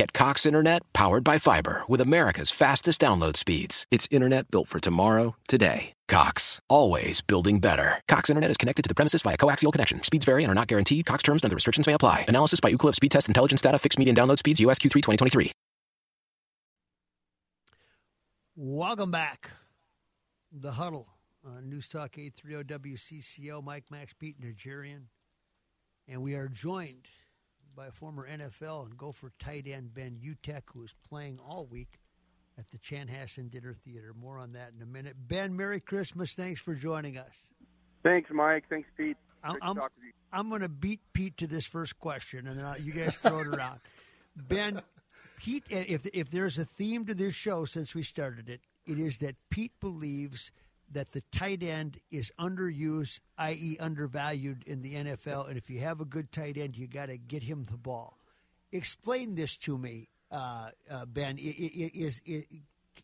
Get Cox Internet powered by fiber with America's fastest download speeds. It's internet built for tomorrow, today. Cox, always building better. Cox Internet is connected to the premises via coaxial connection. Speeds vary and are not guaranteed. Cox terms and other restrictions may apply. Analysis by Ookla Speed Test Intelligence Data. Fixed median download speeds. US Q3 2023. Welcome back. The Huddle on News Talk 830 WCCO. Mike Max Pete Najarian. And we are joined by former NFL and Gopher tight end Ben Utecht, who is playing all week at the Chanhassen Dinner Theater. More on that in a minute. Ben, Merry Christmas. Thanks for joining us. Thanks, Mike. Thanks, Pete. I'm, I'm, I'm going to beat Pete to this first question, and then I'll, you guys throw it around. Ben, Pete, if, if there's a theme to this show since we started it, it is that Pete believes that the tight end is underused, i.e., undervalued in the NFL. And if you have a good tight end, you got to get him the ball. Explain this to me uh, uh, Ben,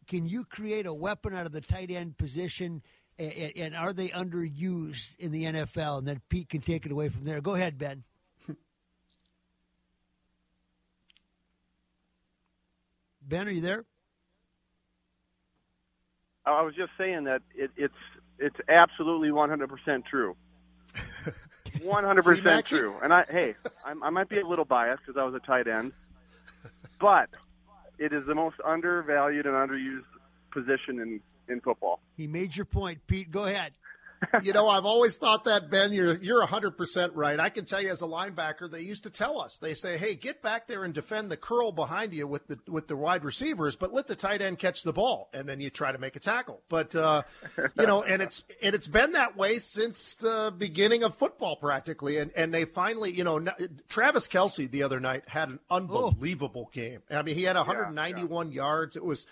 can you create a weapon out of the tight end position? And, and, are they underused in the NFL? And then Pete can take it away from there. Go ahead, Ben. ben, are you there? I was just saying that it, it's it's absolutely 100% true. 100% true. And I hey, I'm, I might be a little biased because I was a tight end, but it is the most undervalued and underused position in in football. He made your point, Pete. Go ahead. You know, I've always thought that Ben, you're you're 100% right. I can tell you as a linebacker, they used to tell us. They say, "Hey, get back there and defend the curl behind you with the with the wide receivers, but let the tight end catch the ball and then you try to make a tackle." But uh, you know, and it's and it's been that way since the beginning of football practically and and they finally, you know, Travis Kelce the other night had an unbelievable oh. game. I mean, he had 191 yeah, yeah. yards. It was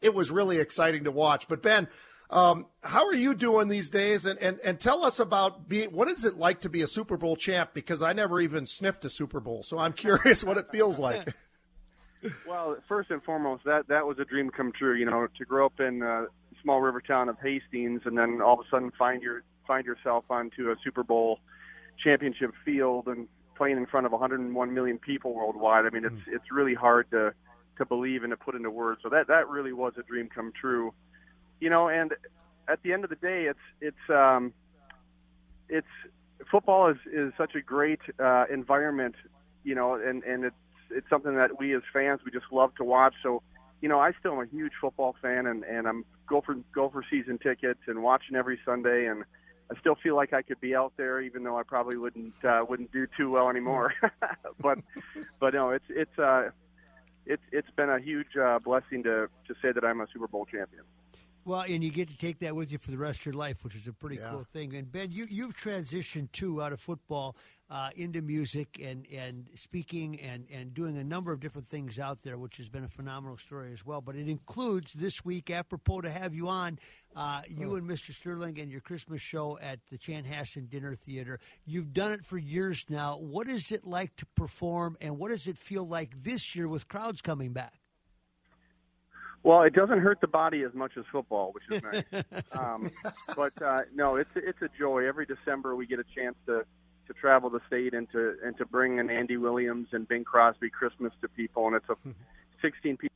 it was really exciting to watch. But Ben, um, how are you doing these days? And, and, and tell us about be, what is it like to be a Super Bowl champ? Because I never even sniffed a Super Bowl, so I'm curious what it feels like. well, first and foremost, that that was a dream come true. You know, to grow up in a small river town of Hastings, and then all of a sudden find your find yourself onto a Super Bowl championship field and playing in front of 101 million people worldwide. I mean, it's mm. it's really hard to to believe and to put into words. So that that really was a dream come true you know, and at the end of the day, it's it's um, it's football is is such a great uh, environment, you know, and and it's it's something that we as fans we just love to watch. So, you know, I still am a huge football fan, and and I'm Gopher go for season tickets and watching every Sunday, and I still feel like I could be out there, even though I probably wouldn't uh, wouldn't do too well anymore. but but no, it's it's uh, it's it's been a huge uh, blessing to to say that I'm a Super Bowl champion. Well, and you get to take that with you for the rest of your life, which is a pretty yeah. cool thing. And Ben, you you've transitioned too out of football uh, into music and and speaking and and doing a number of different things out there, which has been a phenomenal story as well. But it includes this week, apropos to have you on, uh, you oh. and Mr. Sterling and your Christmas show at the Chanhassen Dinner Theater. You've done it for years now. What is it like to perform, and what does it feel like this year with crowds coming back? Well, it doesn't hurt the body as much as football, which is nice. um, but uh, no, it's it's a joy. Every December we get a chance to to travel the state and to and to bring an Andy Williams and Bing Crosby Christmas to people, and it's a 16 people.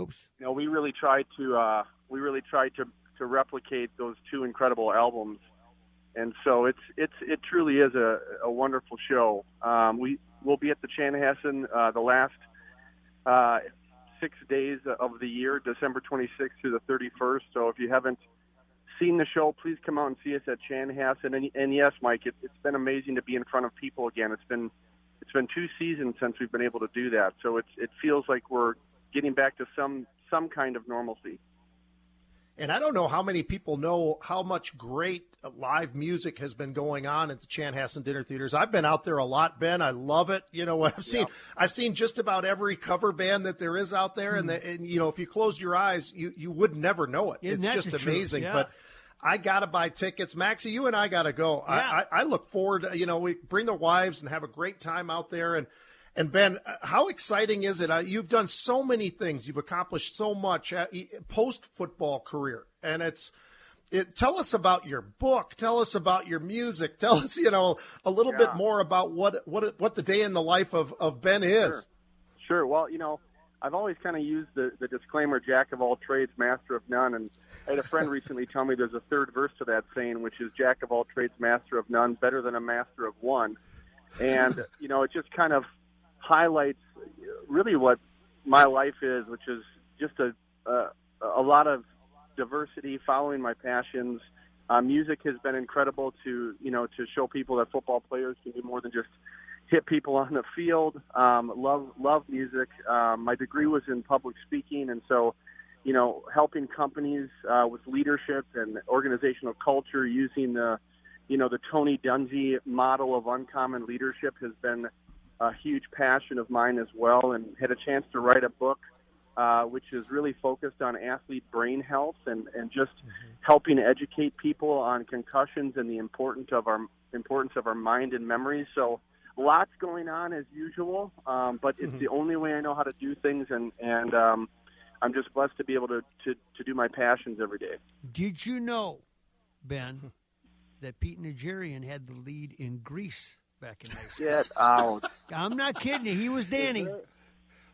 Oops. You know, we really tried to uh, we really tried to to replicate those two incredible albums, and so it's it's it truly is a, a wonderful show. Um, we will be at the Chanhassen uh, the last uh, six days of the year, December 26th through the 31st. So if you haven't seen the show, please come out and see us at Chanhassen. And, and yes, Mike, it, it's been amazing to be in front of people again. It's been it's been two seasons since we've been able to do that. So it's it feels like we're getting back to some some kind of normalcy. And I don't know how many people know how much great live music has been going on at the Chanhassen Dinner Theaters. I've been out there a lot, Ben. I love it. You know what I've seen? Yeah. I've seen just about every cover band that there is out there, mm. and, the, and you know if you closed your eyes, you you would never know it. Isn't it's just amazing. Yeah. But I gotta buy tickets, Maxie. You and I gotta go. Yeah. I, I, I look forward. To, you know, we bring the wives and have a great time out there and and Ben, how exciting is it? Uh, you've done so many things. You've accomplished so much uh, post football career, and it's. It, tell us about your book. Tell us about your music. Tell us, you know, a little yeah. bit more about what what what the day in the life of, of Ben is. Sure. sure. Well, you know, I've always kind of used the, the disclaimer, "Jack of all trades, master of none." And I had a friend recently tell me there's a third verse to that saying, which is "Jack of all trades, master of none, better than a master of one." And you know, it just kind of highlights really what my life is, which is just a a, a lot of diversity, following my passions. Uh, music has been incredible to you know to show people that football players can do more than just hit people on the field. Um, love love music. Um, my degree was in public speaking, and so you know helping companies uh, with leadership and organizational culture using the you know the Tony Dungy model of uncommon leadership has been a huge passion of mine as well, and had a chance to write a book uh, which is really focused on athlete brain health and and just mm-hmm. helping educate people on concussions and the importance of our importance of our mind and memory. So lots going on as usual, um, but it's mm-hmm. the only way I know how to do things, and and um, I'm just blessed to be able to, to to do my passions every day. Did you know, Ben, that Pete Najarian had the lead in Grease? Back in high school. Get out. I'm not kidding you. He was Danny. And,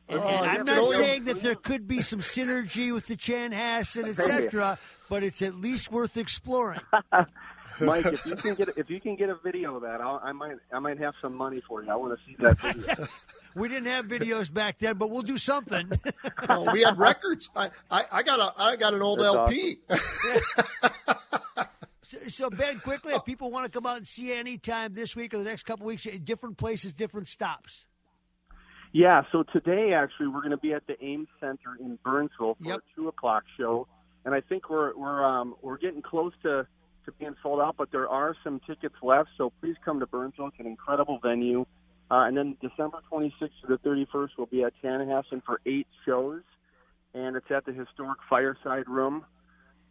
and oh, I'm not saying that there could be some synergy with the Chan Chanhassen, etc., but it's at least worth exploring. Mike, if you can get if you can get a video of that, I'll, i might I might have some money for you. I want to see that video. we didn't have videos back then, but we'll do something. oh, we had records. I, I, I got a I got an old That's LP. Awesome. So, so, Ben, quickly, if people want to come out and see you anytime this week or the next couple weeks, different places, different stops. Yeah, so today actually we're going to be at the Ames Center in Burnsville for yep. a two o'clock show, and I think we're we're um, we're getting close to to being sold out, but there are some tickets left. So please come to Burnsville; it's an incredible venue. Uh, and then December 26th to the 31st, we'll be at Chanhassen for eight shows, and it's at the historic Fireside Room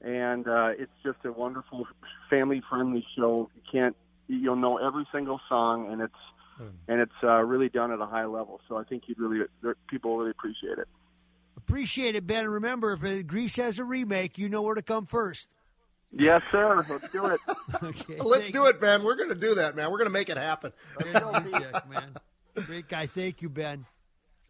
and uh, it's just a wonderful family-friendly show. You can't you'll know every single song, and it's mm. and it's uh, really done at a high level. So I think you'd really people really appreciate it. Appreciate it, Ben. Remember, if Grease has a remake, you know where to come first. Yes, sir. Let's do it. okay, Let's do it, Ben. We're going to do that, man. We're going to make it happen. man. Great guy. Thank you, Ben.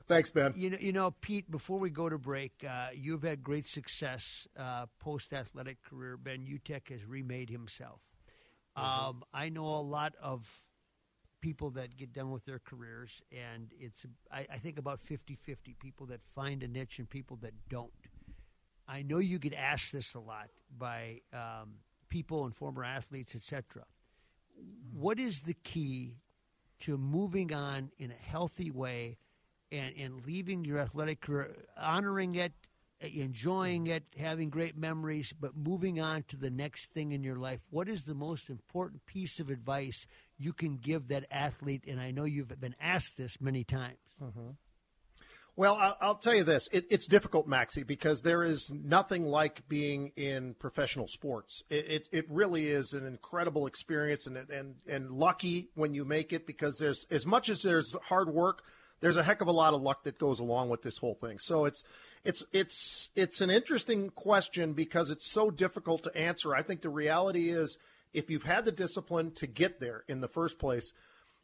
Thanks, Ben. You know, you know, Pete. Before we go to break, uh, you've had great success uh, post athletic career. Ben Utecht has remade himself. Mm-hmm. Um, I know a lot of people that get done with their careers, and it's I, I think about 50-50 people that find a niche and people that don't. I know you get asked this a lot by um, people and former athletes, etc. What is the key to moving on in a healthy way? And, and leaving your athletic career, honoring it, enjoying it, having great memories, but moving on to the next thing in your life. What is the most important piece of advice you can give that athlete? And I know you've been asked this many times. Mm-hmm. Well, I'll, I'll, tell you this: it, it's difficult, Maxie, because there is nothing like being in professional sports. It, it, it really is an incredible experience, and and and lucky when you make it, because there's as much as there's hard work there's a heck of a lot of luck that goes along with this whole thing. So it's it's it's it's an interesting question because it's so difficult to answer. I think the reality is if you've had the discipline to get there in the first place,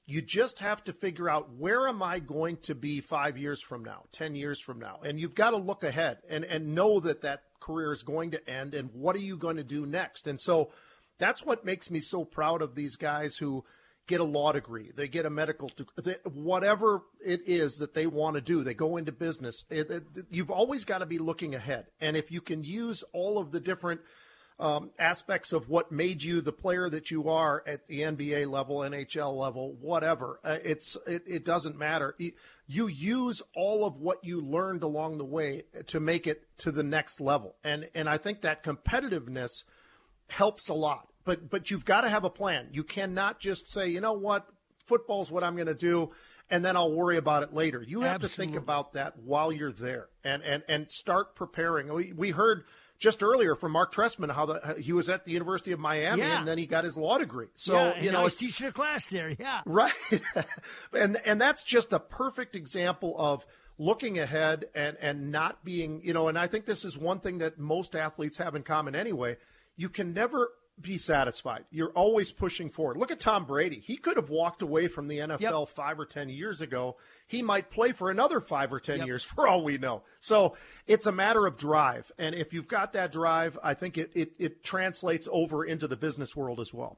you just have to figure out where am I going to be 5 years from now, 10 years from now. And you've got to look ahead and and know that that career is going to end and what are you going to do next? And so that's what makes me so proud of these guys who get a law degree, they get a medical degree, whatever it is that they want to do, they go into business. It, it, you've always got to be looking ahead. And if you can use all of the different um, aspects of what made you the player that you are at the NBA level, NHL level, whatever. Uh, it's it, it doesn't matter. You use all of what you learned along the way to make it to the next level, and and I think that competitiveness helps a lot. But but you've got to have a plan. You cannot just say, you know what, football's what I'm going to do and then I'll worry about it later. You have Absolutely. to think about that while you're there and and and start preparing. We we heard just earlier from Marc Trestman how the, he was at the University of Miami yeah. and then he got his law degree. So yeah, you know, he's teaching a class there. Yeah, right. and and that's just a perfect example of looking ahead and and not being you know. And I think this is one thing that most athletes have in common anyway. You can never be satisfied. You're always pushing forward. Look at Tom Brady. He could have walked away from the NFL yep. five or 10 years ago. He might play for another five or 10 yep. years for all we know. So it's a matter of drive. And if you've got that drive, I think it, it, it translates over into the business world as well.